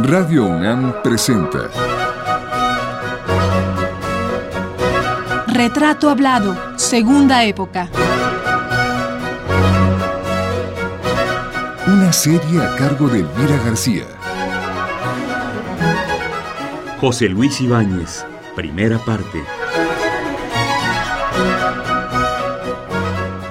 Radio UNAM presenta Retrato Hablado, Segunda Época. Una serie a cargo de Elvira García. José Luis Ibáñez, primera parte.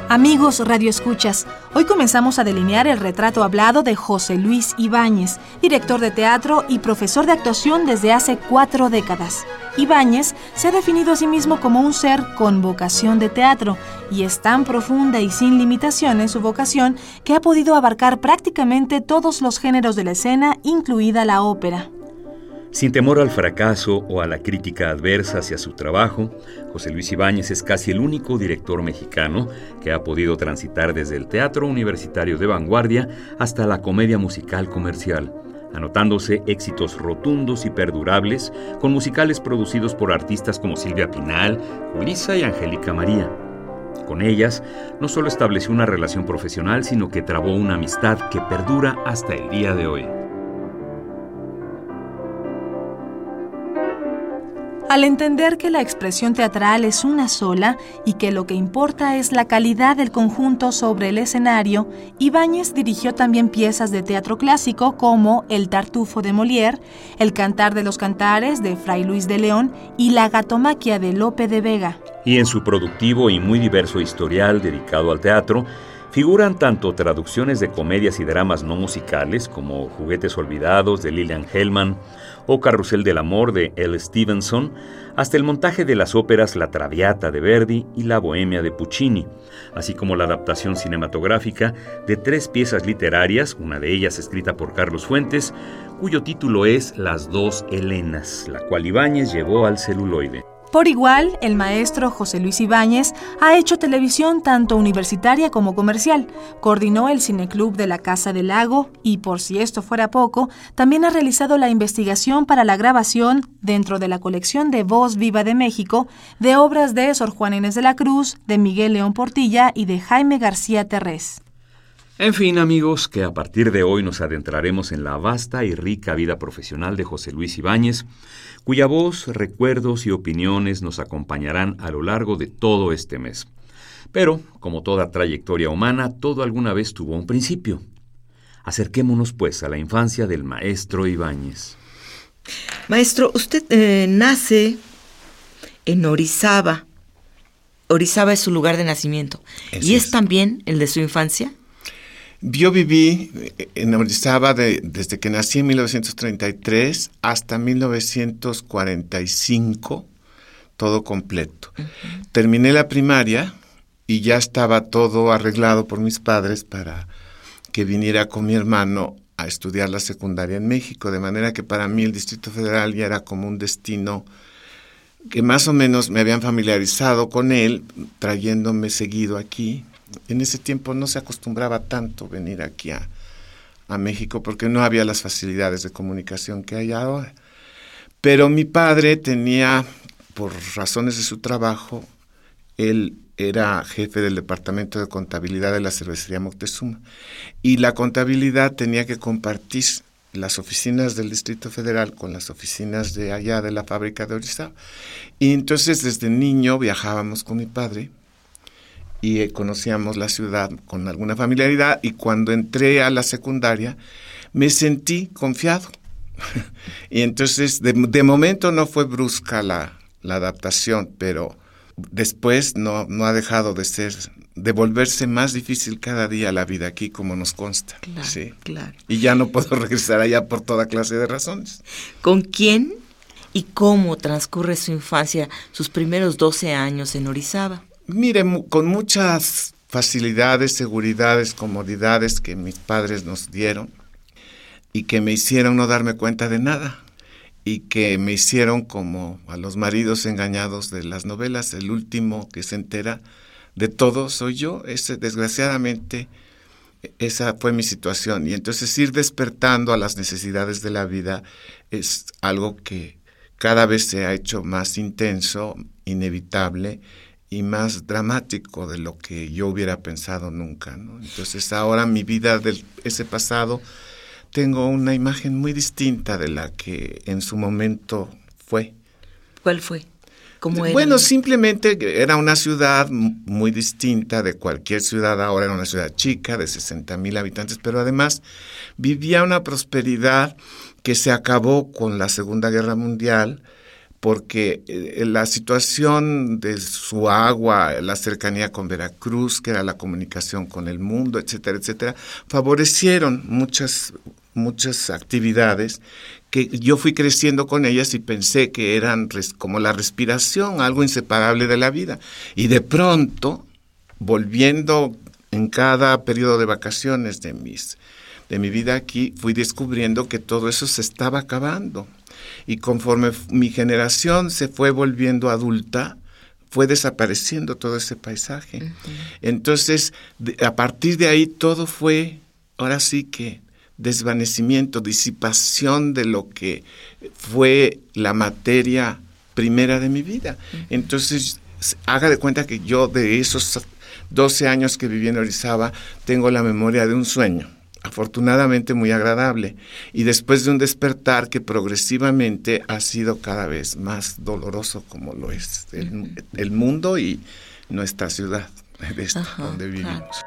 Amigos radioescuchas, hoy comenzamos a delinear el retrato hablado de José Luis Ibáñez, director de teatro y profesor de actuación desde hace cuatro décadas. Ibáñez se ha definido a sí mismo como un ser con vocación de teatro y es tan profunda y sin limitaciones su vocación que ha podido abarcar prácticamente todos los géneros de la escena, incluida la ópera. Sin temor al fracaso o a la crítica adversa hacia su trabajo, José Luis Ibáñez es casi el único director mexicano que ha podido transitar desde el teatro universitario de vanguardia hasta la comedia musical comercial, anotándose éxitos rotundos y perdurables con musicales producidos por artistas como Silvia Pinal, Julissa y Angélica María. Con ellas, no solo estableció una relación profesional, sino que trabó una amistad que perdura hasta el día de hoy. Al entender que la expresión teatral es una sola y que lo que importa es la calidad del conjunto sobre el escenario, Ibáñez dirigió también piezas de teatro clásico como El Tartufo de Molière, El Cantar de los Cantares de Fray Luis de León y La Gatomaquia de Lope de Vega. Y en su productivo y muy diverso historial dedicado al teatro, Figuran tanto traducciones de comedias y dramas no musicales como Juguetes Olvidados de Lillian Hellman o Carrusel del Amor de L. Stevenson, hasta el montaje de las óperas La Traviata de Verdi y La Bohemia de Puccini, así como la adaptación cinematográfica de tres piezas literarias, una de ellas escrita por Carlos Fuentes, cuyo título es Las dos Helenas, la cual Ibáñez llevó al celuloide. Por igual, el maestro José Luis Ibáñez ha hecho televisión tanto universitaria como comercial, coordinó el Cineclub de la Casa del Lago y, por si esto fuera poco, también ha realizado la investigación para la grabación, dentro de la colección de Voz Viva de México, de obras de Sor Juan Inés de la Cruz, de Miguel León Portilla y de Jaime García Terrés. En fin, amigos, que a partir de hoy nos adentraremos en la vasta y rica vida profesional de José Luis Ibáñez, cuya voz, recuerdos y opiniones nos acompañarán a lo largo de todo este mes. Pero, como toda trayectoria humana, todo alguna vez tuvo un principio. Acerquémonos, pues, a la infancia del maestro Ibáñez. Maestro, usted eh, nace en Orizaba. Orizaba es su lugar de nacimiento. ¿Y es también el de su infancia? Yo viví en Orizaba desde que nací en 1933 hasta 1945, todo completo. Terminé la primaria y ya estaba todo arreglado por mis padres para que viniera con mi hermano a estudiar la secundaria en México, de manera que para mí el Distrito Federal ya era como un destino que más o menos me habían familiarizado con él, trayéndome seguido aquí en ese tiempo no se acostumbraba tanto venir aquí a, México porque no había las facilidades de comunicación que hay ahora. Pero mi padre tenía, por razones de su trabajo, él era jefe del departamento de contabilidad de la cervecería Moctezuma y la contabilidad tenía que compartir las oficinas del Distrito Federal con las oficinas de allá de la fábrica de Orizaba. Y entonces desde niño viajábamos con mi padre y eh, conocíamos la ciudad con alguna familiaridad y cuando entré a la secundaria me sentí confiado. y entonces de, momento no fue brusca la, la adaptación, pero después no, no, ha dejado de ser, de volverse más difícil cada día la vida aquí, como nos consta. sí. claro. Y ya no puedo regresar allá por toda clase de razones. ¿Con quién y cómo transcurre su infancia, sus primeros 12 años en Orizaba? Mire, con muchas facilidades, seguridades, comodidades que mis padres nos dieron y que me hicieron no darme cuenta de nada y que me hicieron como a los maridos engañados de las novelas, el último que se entera de todo soy yo. Ese, desgraciadamente, esa fue mi situación. Y entonces ir despertando a las necesidades de la vida es algo que cada vez se ha hecho más intenso, inevitable y más dramático de lo que yo hubiera pensado nunca. ¿no? Entonces ahora mi vida de ese pasado tengo una imagen muy distinta de la que en su momento fue. ¿Cuál fue? ¿Cómo era? Bueno, simplemente era una ciudad muy distinta de cualquier ciudad ahora, era una ciudad chica de 60 mil habitantes, pero además vivía una prosperidad que se acabó con la Segunda Guerra Mundial, porque eh, la situación de su agua, la cercanía con Veracruz, que era la comunicación con el mundo, etcétera, etcétera, favorecieron muchas muchas actividades que yo fui creciendo con ellas y pensé que eran como la respiración, algo inseparable de la vida. Y de pronto, volviendo en cada periodo de vacaciones de mis de mi vida aquí, fui descubriendo que todo eso se estaba acabando. Y conforme mi generación se fue volviendo adulta, fue desapareciendo todo ese paisaje. Entonces, a partir de ahí todo fue, ahora sí que desvanecimiento, disipación de lo que fue la materia primera de mi vida. Entonces, haga de cuenta que yo de esos 12 años que viví en Orizaba tengo la memoria de un sueño, afortunadamente muy agradable, y después de un despertar que progresivamente ha sido cada vez más doloroso como lo es el, mundo y nuestra ciudad, de donde vivimos.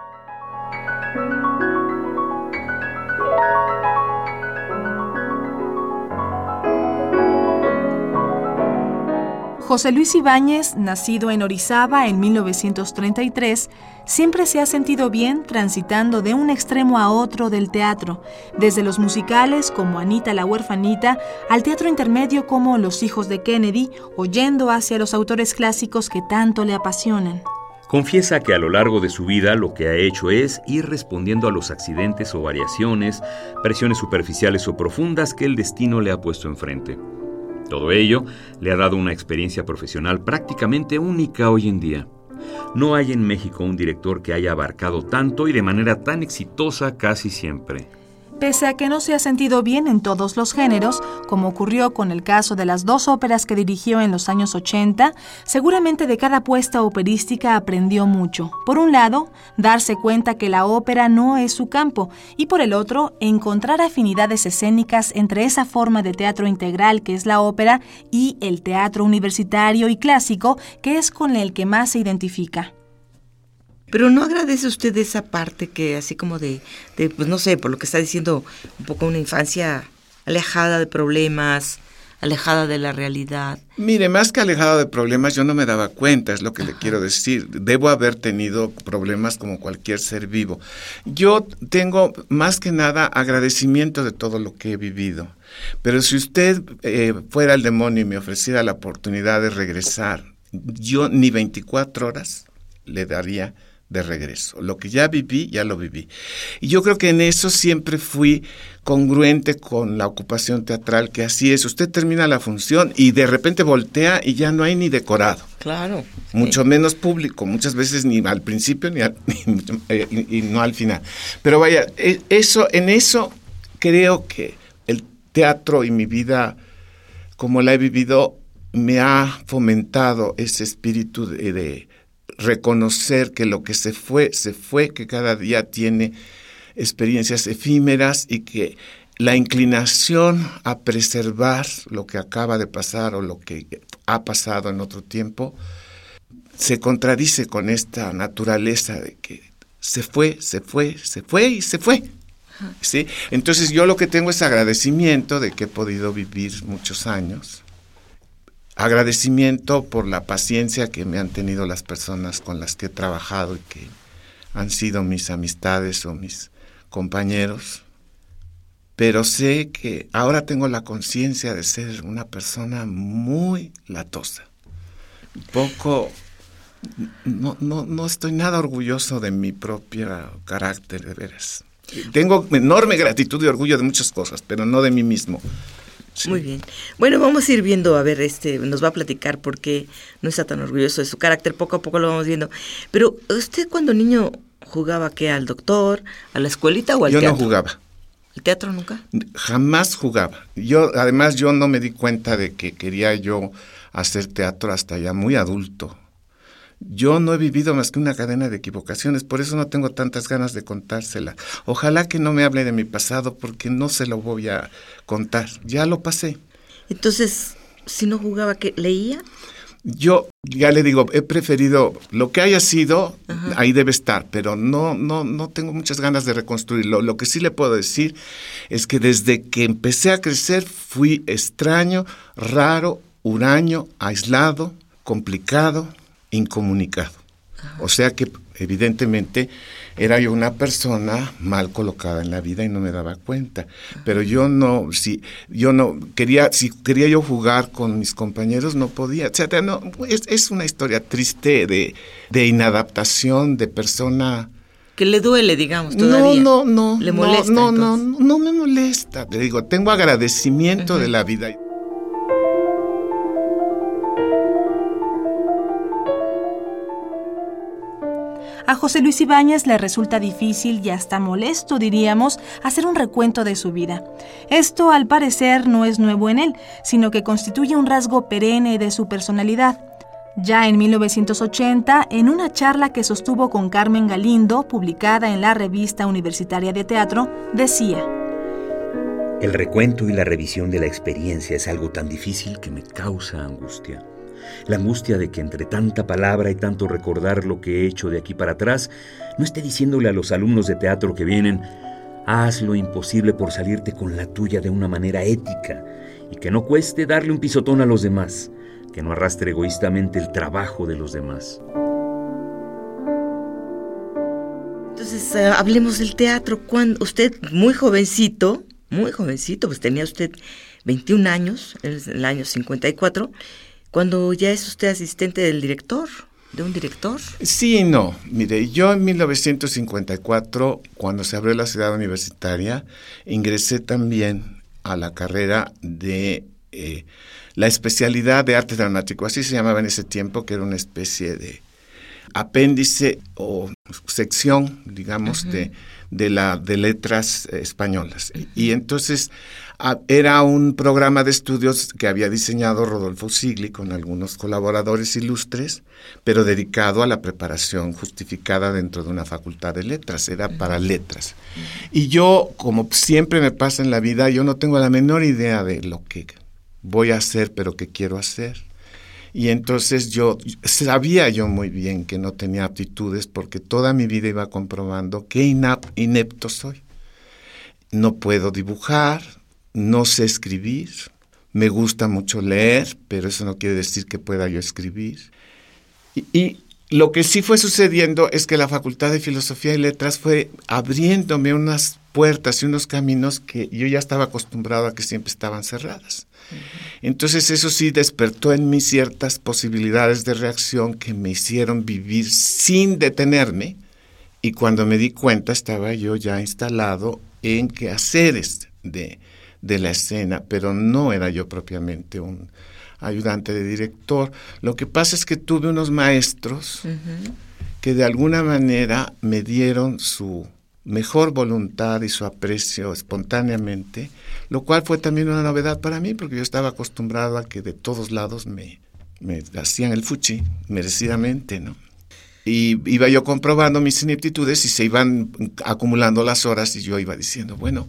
José Luis Ibáñez, nacido en Orizaba en 1933, siempre se ha sentido bien transitando de un extremo a otro del teatro, desde los musicales como Anita la huerfanita al teatro intermedio como Los hijos de Kennedy, oyendo hacia los autores clásicos que tanto le apasionan. Confiesa que a lo largo de su vida lo que ha hecho es ir respondiendo a los accidentes o variaciones, presiones superficiales o profundas que el destino le ha puesto enfrente. Todo ello le ha dado una experiencia profesional prácticamente única hoy en día. No hay en México un director que haya abarcado tanto y de manera tan exitosa casi siempre. Pese a que no se ha sentido bien en todos los géneros, como ocurrió con el caso de las dos óperas que dirigió en los años 80, seguramente de cada puesta operística aprendió mucho. Por un lado, darse cuenta que la ópera no es su campo, y por el otro, encontrar afinidades escénicas entre esa forma de teatro integral que es la ópera y el teatro universitario y clásico que es con el que más se identifica. Pero no agradece usted esa parte que así como de, de, pues no sé, por lo que está diciendo, un poco una infancia alejada de problemas, alejada de la realidad. Mire, más que alejada de problemas, yo no me daba cuenta, es lo que le quiero decir. Debo haber tenido problemas como cualquier ser vivo. Yo tengo más que nada agradecimiento de todo lo que he vivido. Pero si usted eh, fuera el demonio y me ofreciera la oportunidad de regresar, yo ni 24 horas le daría de regreso. Lo que ya viví, ya lo viví. Y yo creo que en eso siempre fui congruente con la ocupación teatral, que así es. Usted termina la función y de repente voltea y ya no hay ni decorado. Claro. Mucho menos público, muchas veces ni al principio ni, eh, y no al final. Pero vaya, e, eso, en eso creo que el teatro y mi vida, como la he vivido, me ha fomentado ese espíritu de reconocer que lo que se fue, se fue, que cada día tiene experiencias efímeras y que la inclinación a preservar lo que acaba de pasar o lo que ha pasado en otro tiempo se contradice con esta naturaleza de que se fue, se fue, se fue y se fue. ¿Sí? Entonces yo lo que tengo es agradecimiento de que he podido vivir muchos años agradecimiento por la paciencia que me han tenido las personas con las que he trabajado y que han sido mis amistades o mis compañeros. Pero sé que ahora tengo la conciencia de ser una persona muy latosa. Poco, no, no, no estoy nada orgulloso de mi propio carácter, de veras. Tengo enorme gratitud y orgullo de muchas cosas, pero no de mí mismo. Muy bien. Bueno, vamos a ir viendo, a ver, este, nos va a platicar por qué no está tan orgulloso de su carácter, poco a poco lo vamos viendo. Pero usted cuando niño jugaba qué, al doctor, a la escuelita o al teatro? Yo no jugaba. ¿El teatro nunca? Jamás jugaba. Yo, además, yo no me di cuenta de que quería yo hacer teatro hasta ya muy adulto. Yo no he vivido más que una cadena de equivocaciones, por eso no tengo tantas ganas de contársela. Ojalá que no me hable de mi pasado porque no se lo voy a contar. Ya lo pasé. Entonces, si no jugaba, ¿qué? ¿Leía? Yo ya le digo, he preferido lo que haya sido, ahí debe estar, pero no, no, no tengo muchas ganas de reconstruirlo. Lo que sí le puedo decir es que desde que empecé a crecer fui extraño, raro, huraño, aislado, complicado, incomunicado. O sea que evidentemente era yo una persona mal colocada en la vida y no me daba cuenta. Pero yo no, si yo no quería, si quería yo jugar con mis compañeros no podía. O sea, no, es, una historia triste de, de inadaptación, de persona que le duele, digamos, todavía. No, no, no. ¿Le molesta? No, no, no, no, me molesta. Le digo, tengo agradecimiento de la vida. A José Luis Ibáñez le resulta difícil y hasta molesto, diríamos, hacer un recuento de su vida. Esto, al parecer, no es nuevo en él, sino que constituye un rasgo perenne de su personalidad. Ya en 1980, en una charla que sostuvo con Carmen Galindo, publicada en la revista universitaria de teatro, decía, El recuento y la revisión de la experiencia es algo tan difícil que me causa angustia. La angustia de que entre tanta palabra y tanto recordar lo que he hecho de aquí para atrás, no esté diciéndole a los alumnos de teatro que vienen, haz lo imposible por salirte con la tuya de una manera ética y que no cueste darle un pisotón a los demás, que no arrastre egoístamente el trabajo de los demás. Entonces, eh, hablemos del teatro. Cuando usted, muy jovencito, muy jovencito, pues tenía usted 21 años, en el año 54, cuando ya es usted asistente del director, de un director. Sí no. Mire, yo en 1954, cuando se abrió la ciudad universitaria, ingresé también a la carrera de eh, la especialidad de arte dramático, así se llamaba en ese tiempo, que era una especie de apéndice o sección, digamos, de, de, la, de letras españolas. Y entonces era un programa de estudios que había diseñado Rodolfo Sigli con algunos colaboradores ilustres, pero dedicado a la preparación justificada dentro de una facultad de letras, era para letras. Y yo, como siempre me pasa en la vida, yo no tengo la menor idea de lo que voy a hacer, pero que quiero hacer. Y entonces yo sabía yo muy bien que no tenía aptitudes porque toda mi vida iba comprobando qué inepto soy. No puedo dibujar, no sé escribir, me gusta mucho leer, pero eso no quiere decir que pueda yo escribir. Y, lo que sí fue sucediendo es que la Facultad de Filosofía y Letras fue abriéndome unas puertas y unos caminos que yo ya estaba acostumbrado a que siempre estaban cerradas. Entonces eso sí despertó en mí ciertas posibilidades de reacción que me hicieron vivir sin detenerme y cuando me di cuenta estaba yo ya instalado en quehaceres de, de la escena, pero no era yo propiamente un ayudante de director. Lo que pasa es que tuve unos maestros que de alguna manera me dieron su mejor voluntad y su aprecio espontáneamente, lo cual fue también una novedad para mí, porque yo estaba acostumbrado a que de todos lados me, me hacían el fuchi, merecidamente, ¿no? Y iba yo comprobando mis ineptitudes y se iban acumulando las horas y yo iba diciendo, bueno,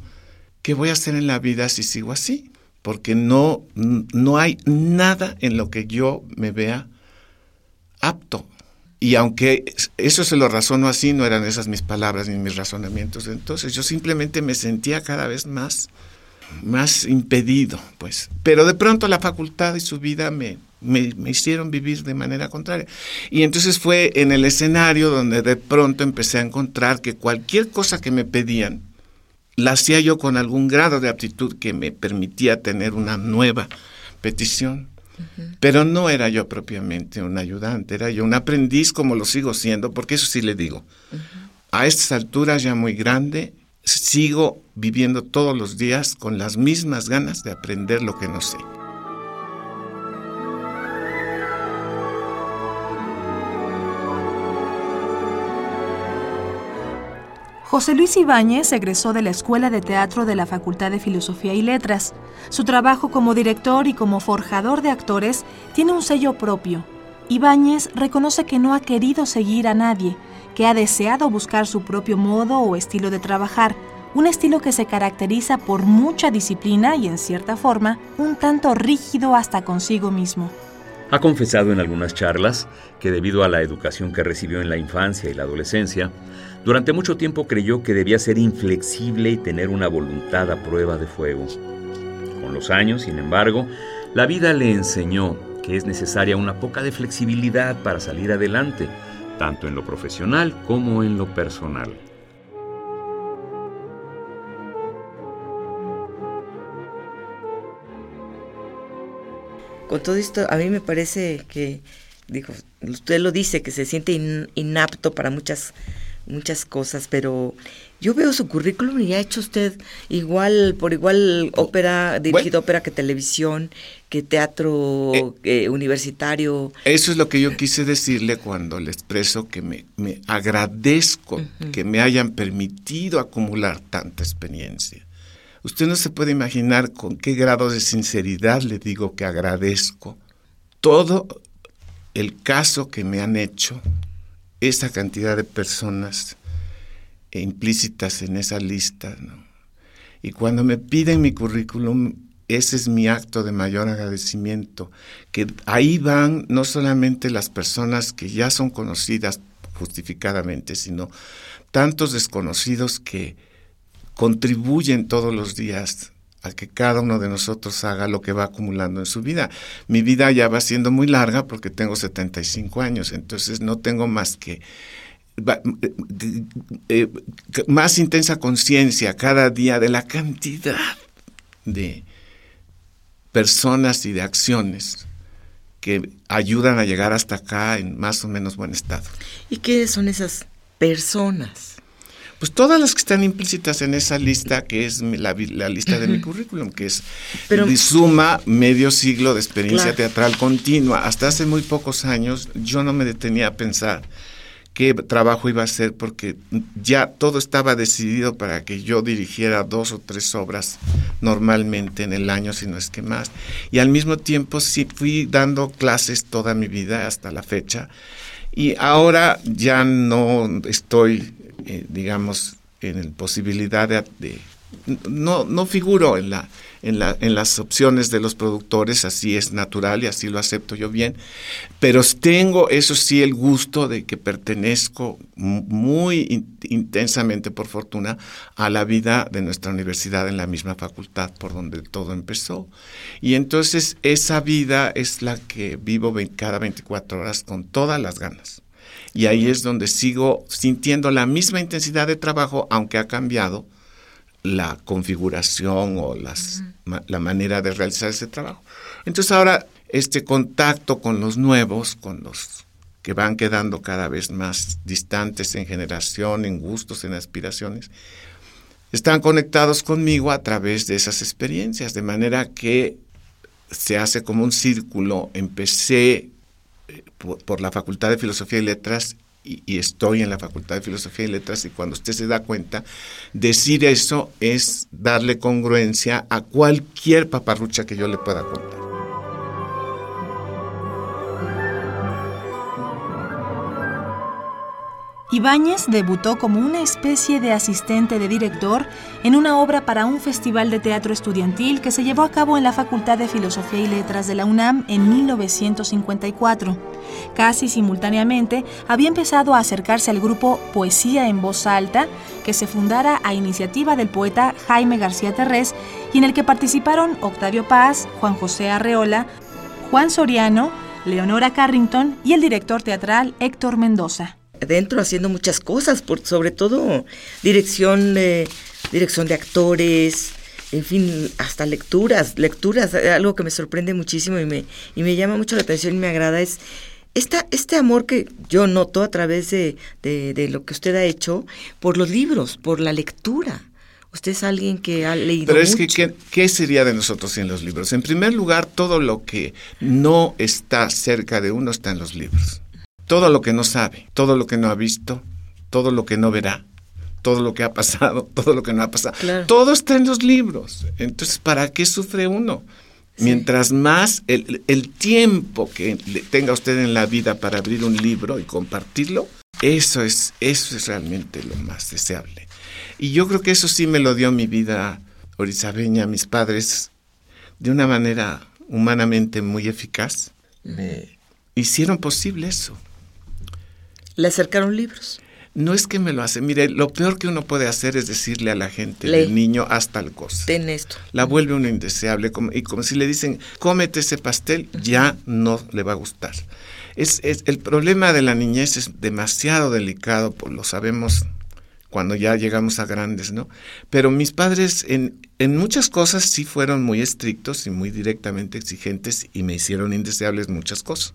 ¿qué voy a hacer en la vida si sigo así? Porque no, no hay nada en lo que yo me vea apto. Y aunque eso se lo razono así, no eran esas mis palabras ni mis razonamientos. Entonces yo simplemente me sentía cada vez más, más impedido, pues. Pero de pronto la facultad y su vida me, me, me, hicieron vivir de manera contraria. Y entonces fue en el escenario donde de pronto empecé a encontrar que cualquier cosa que me pedían, la hacía yo con algún grado de aptitud que me permitía tener una nueva petición. Pero no era yo propiamente un ayudante, era yo un aprendiz como lo sigo siendo, porque eso sí le digo. A estas alturas ya muy grande, sigo viviendo todos los días con las mismas ganas de aprender lo que no sé. José Luis Ibáñez egresó de la Escuela de Teatro de la Facultad de Filosofía y Letras. Su trabajo como director y como forjador de actores tiene un sello propio. Ibáñez reconoce que no ha querido seguir a nadie, que ha deseado buscar su propio modo o estilo de trabajar, un estilo que se caracteriza por mucha disciplina y en cierta forma un tanto rígido hasta consigo mismo. Ha confesado en algunas charlas que debido a la educación que recibió en la infancia y la adolescencia, durante mucho tiempo creyó que debía ser inflexible y tener una voluntad a prueba de fuego. Con los años, sin embargo, la vida le enseñó que es necesaria una poca de flexibilidad para salir adelante, tanto en lo profesional como en lo personal. Con todo esto, a mí me parece que, dijo, usted lo dice, que se siente inapto para muchas, muchas cosas, pero yo veo su currículum y ha hecho usted igual, por igual ópera, dirigido ópera que televisión, que teatro eh, eh, universitario. Eso es lo que yo quise decirle cuando le expreso que me, me agradezco que me hayan permitido acumular tanta experiencia. Usted no se puede imaginar con qué grado de sinceridad le digo que agradezco todo el caso que me han hecho esa cantidad de personas implícitas en esa lista. Y cuando me piden mi currículum, ese es mi acto de mayor agradecimiento, que ahí van no solamente las personas que ya son conocidas justificadamente, sino tantos desconocidos que contribuyen todos los días a que cada uno de nosotros haga lo que va acumulando en su vida. Mi vida ya va siendo muy larga porque tengo 75 años, entonces no tengo más que eh, eh, más intensa conciencia cada día de la cantidad de personas y de acciones que ayudan a llegar hasta acá en más o menos buen estado. ¿Y qué son esas personas? Pues todas las que están implícitas en esa lista, que es la, lista de mi currículum, que es Pero, suma medio siglo de experiencia teatral continua. Hasta hace muy pocos años yo no me detenía a pensar qué trabajo iba a hacer porque ya todo estaba decidido para que yo dirigiera dos o tres obras normalmente en el año, si no es que más. Y al mismo tiempo sí fui dando clases toda mi vida hasta la fecha. Y ahora ya no estoy eh, digamos, en posibilidad de, no, no figuro en, la, en, la, en las opciones de los productores, así es natural y así lo acepto yo bien, pero tengo, eso sí, el gusto de que pertenezco muy intensamente, por fortuna, a la vida de nuestra universidad en la misma facultad por donde todo empezó. Y entonces esa vida es la que vivo cada 24 horas con todas las ganas. Y ahí es donde sigo sintiendo la misma intensidad de trabajo, aunque ha cambiado la configuración o las, la manera de realizar ese trabajo. Entonces ahora este contacto con los nuevos, con los que van quedando cada vez más distantes en generación, en gustos, en aspiraciones, están conectados conmigo a través de esas experiencias, de manera que se hace como un círculo. Empecé por, la Facultad de Filosofía y Letras y, estoy en la Facultad de Filosofía y Letras y cuando usted se da cuenta, decir eso es darle congruencia a cualquier paparrucha que yo le pueda contar. Ibáñez debutó como una especie de asistente de director en una obra para un festival de teatro estudiantil que se llevó a cabo en la Facultad de Filosofía y Letras de la UNAM en 1954. Casi simultáneamente había empezado a acercarse al grupo Poesía en Voz Alta, que se fundara a iniciativa del poeta Jaime García Terrés y en el que participaron Octavio Paz, Juan José Arreola, Juan Soriano, Leonora Carrington y el director teatral Héctor Mendoza dentro haciendo muchas cosas, por, sobre todo dirección, de dirección de actores, en fin, hasta lecturas, lecturas, eh, algo que me sorprende muchísimo y me, y me llama mucho la atención y me agrada es esta, este amor que yo noto a través de, de, lo que usted ha hecho por los libros, por la lectura. Usted es alguien que ha leído Pero es que, ¿qué, sería de nosotros sin los libros? En primer lugar, todo lo que no está cerca de uno está en los libros todo lo que no sabe, todo lo que no ha visto, todo lo que no verá, todo lo que ha pasado, todo lo que no ha pasado. Todo está en los libros. Entonces, ¿para qué sufre uno? Mientras más el, el tiempo que tenga usted en la vida para abrir un libro y compartirlo, eso es, eso es realmente lo más deseable. Y yo creo que eso sí me lo dio mi vida orizabeña, mis padres, de una manera humanamente muy eficaz. Me hicieron posible eso. ¿Le acercaron libros? No es que me lo hace. Mire, lo peor que uno puede hacer es decirle a la gente, el niño, haz tal cosa. Ten esto. La vuelve uno indeseable. y como si le dicen, cómete ese pastel, ya no le va a gustar. Es, el problema de la niñez es demasiado delicado, pues lo sabemos cuando ya llegamos a grandes, ¿no? Pero mis padres en, muchas cosas sí fueron muy estrictos y muy directamente exigentes y me hicieron indeseables muchas cosas.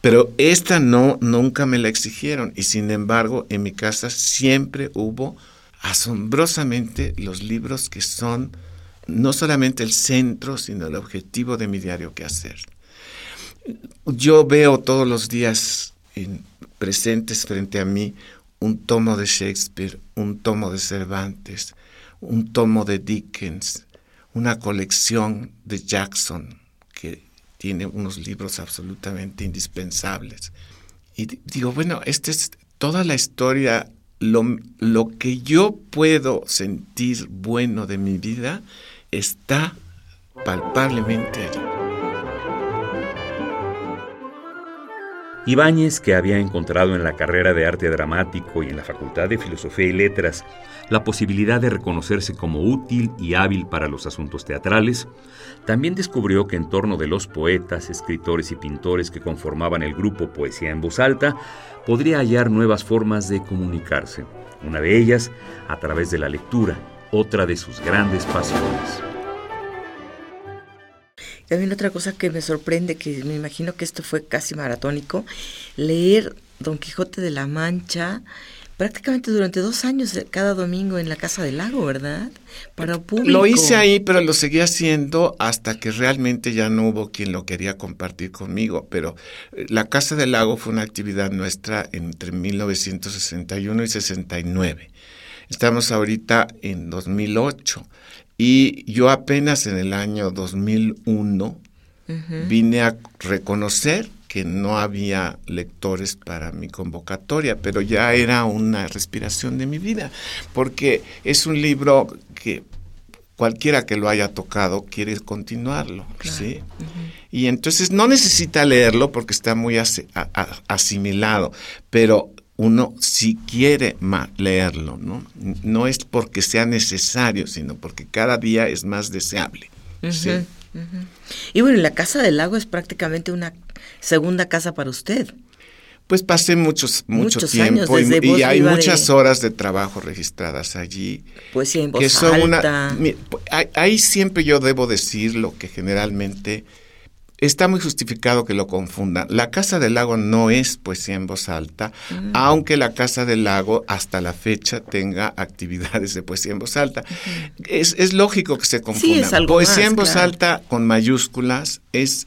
Pero esta no, nunca me la exigieron y sin embargo en mi casa siempre hubo asombrosamente los libros que son no solamente el centro, sino el objetivo de mi diario que hacer. Yo veo todos los días en, presentes frente a mí un tomo de Shakespeare, un tomo de Cervantes, un tomo de Dickens, una colección de Jackson, que tiene unos libros absolutamente indispensables. Y digo, bueno, esta es toda la historia, lo, lo que yo puedo sentir bueno de mi vida está palpablemente. Ibáñez, que había encontrado en la carrera de arte dramático y en la Facultad de Filosofía y Letras la posibilidad de reconocerse como útil y hábil para los asuntos teatrales, también descubrió que en torno de los poetas, escritores y pintores que conformaban el grupo Poesía en Voz Alta, podría hallar nuevas formas de comunicarse, una de ellas a través de la lectura, otra de sus grandes pasiones. También otra cosa que me sorprende, que me imagino que esto fue casi maratónico, leer Don Quijote de la Mancha prácticamente durante dos años eh, cada domingo en la Casa del Lago, ¿verdad? Para público. Lo hice ahí, pero lo seguí haciendo hasta que realmente ya no hubo quien lo quería compartir conmigo. Pero eh, la Casa del Lago fue una actividad nuestra entre 1961 y 69. Estamos ahorita en 2008. Y yo apenas en el año 2001 vine a reconocer que no había lectores para mi convocatoria, pero ya era una respiración de mi vida, porque es un libro que cualquiera que lo haya tocado quiere continuarlo, ¿sí? Y entonces no necesita leerlo porque está muy asimilado, pero uno si quiere leerlo, ¿no? No es porque sea necesario, sino porque cada día es más deseable. Y bueno, la Casa del Lago es prácticamente una segunda casa para usted. Pues pasé muchos, mucho tiempo y, hay muchas horas de trabajo registradas allí. Pues sí, en voz alta. ahí siempre yo debo decir lo que generalmente está muy justificado que lo confundan. La Casa del Lago no es poesía en voz alta, aunque la Casa del Lago hasta la fecha tenga actividades de poesía en voz alta. es, lógico que se confundan. poesía en voz alta con mayúsculas es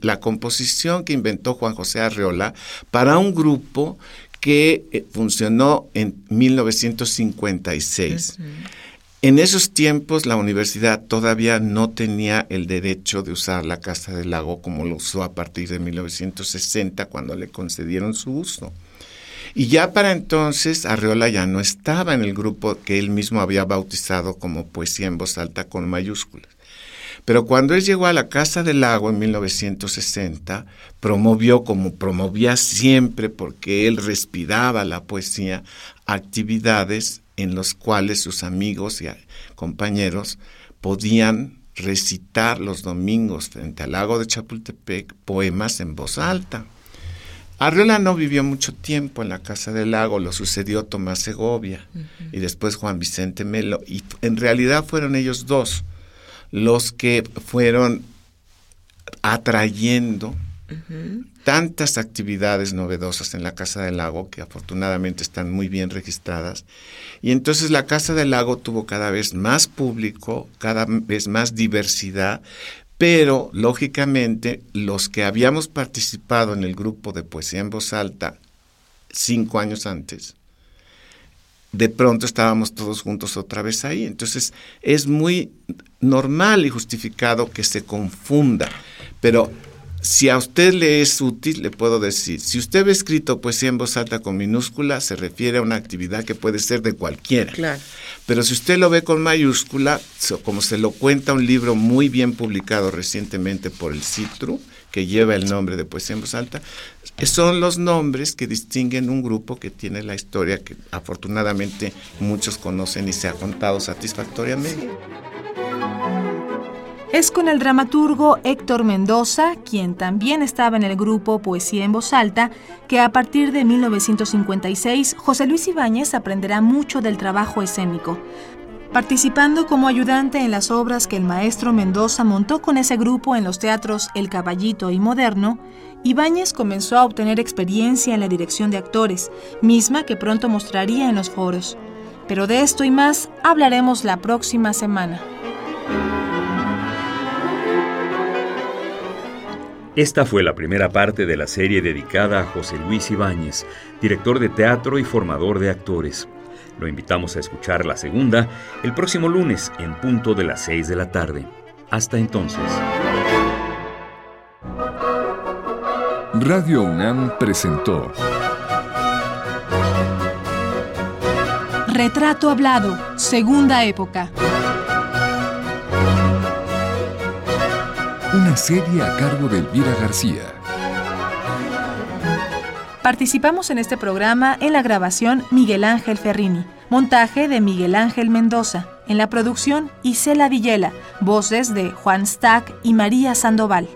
la composición que inventó Juan José Arreola para un grupo que eh, funcionó en 1956. En esos tiempos la universidad todavía no tenía el derecho de usar la Casa del Lago como lo usó a partir de 1960 cuando le concedieron su uso. Y ya para entonces Arreola ya no estaba en el grupo que él mismo había bautizado como Poesía en Voz Alta con mayúsculas. Pero cuando él llegó a la Casa del Lago en 1960, promovió, como promovía siempre, porque él respiraba la poesía, actividades en los cuales sus amigos y compañeros podían recitar los domingos frente al lago de Chapultepec poemas en voz alta. Arriola no vivió mucho tiempo en la Casa del Lago, lo sucedió Tomás Segovia y después Juan Vicente Melo, y en realidad fueron ellos dos los que fueron atrayendo tantas actividades novedosas en la Casa del Lago que afortunadamente están muy bien registradas. Y entonces la Casa del Lago tuvo cada vez más público, cada vez más diversidad, pero lógicamente los que habíamos participado en el grupo de poesía en voz alta cinco años antes, de pronto estábamos todos juntos otra vez ahí. Entonces es muy normal y justificado que se confunda, pero si a usted le es útil, le puedo decir, si usted ve escrito poesía en voz alta con minúscula, se refiere a una actividad que puede ser de cualquiera. Claro. Pero si usted lo ve con mayúscula, como se lo cuenta un libro muy bien publicado recientemente por el Citru, que lleva el nombre de poesía en voz alta, son los nombres que distinguen un grupo que tiene la historia que afortunadamente muchos conocen y se ha contado satisfactoriamente. Es con el dramaturgo Héctor Mendoza, quien también estaba en el grupo Poesía en Voz Alta, que a partir de 1956 José Luis Ibáñez aprenderá mucho del trabajo escénico. Participando como ayudante en las obras que el maestro Mendoza montó con ese grupo en los teatros El Caballito y Moderno, Ibáñez comenzó a obtener experiencia en la dirección de actores, misma que pronto mostraría en los foros. Pero de esto y más hablaremos la próxima semana. Esta fue la primera parte de la serie dedicada a José Luis Ibáñez, director de teatro y formador de actores. Lo invitamos a escuchar la segunda el próximo lunes en punto de las 6 de la tarde. Hasta entonces. Radio UNAM presentó Retrato Hablado, Segunda Época. Una serie a cargo de Elvira García. Participamos en este programa en la grabación Miguel Ángel Ferrini, montaje de Miguel Ángel Mendoza, en la producción Isela Villela, voces de Juan Stack y María Sandoval.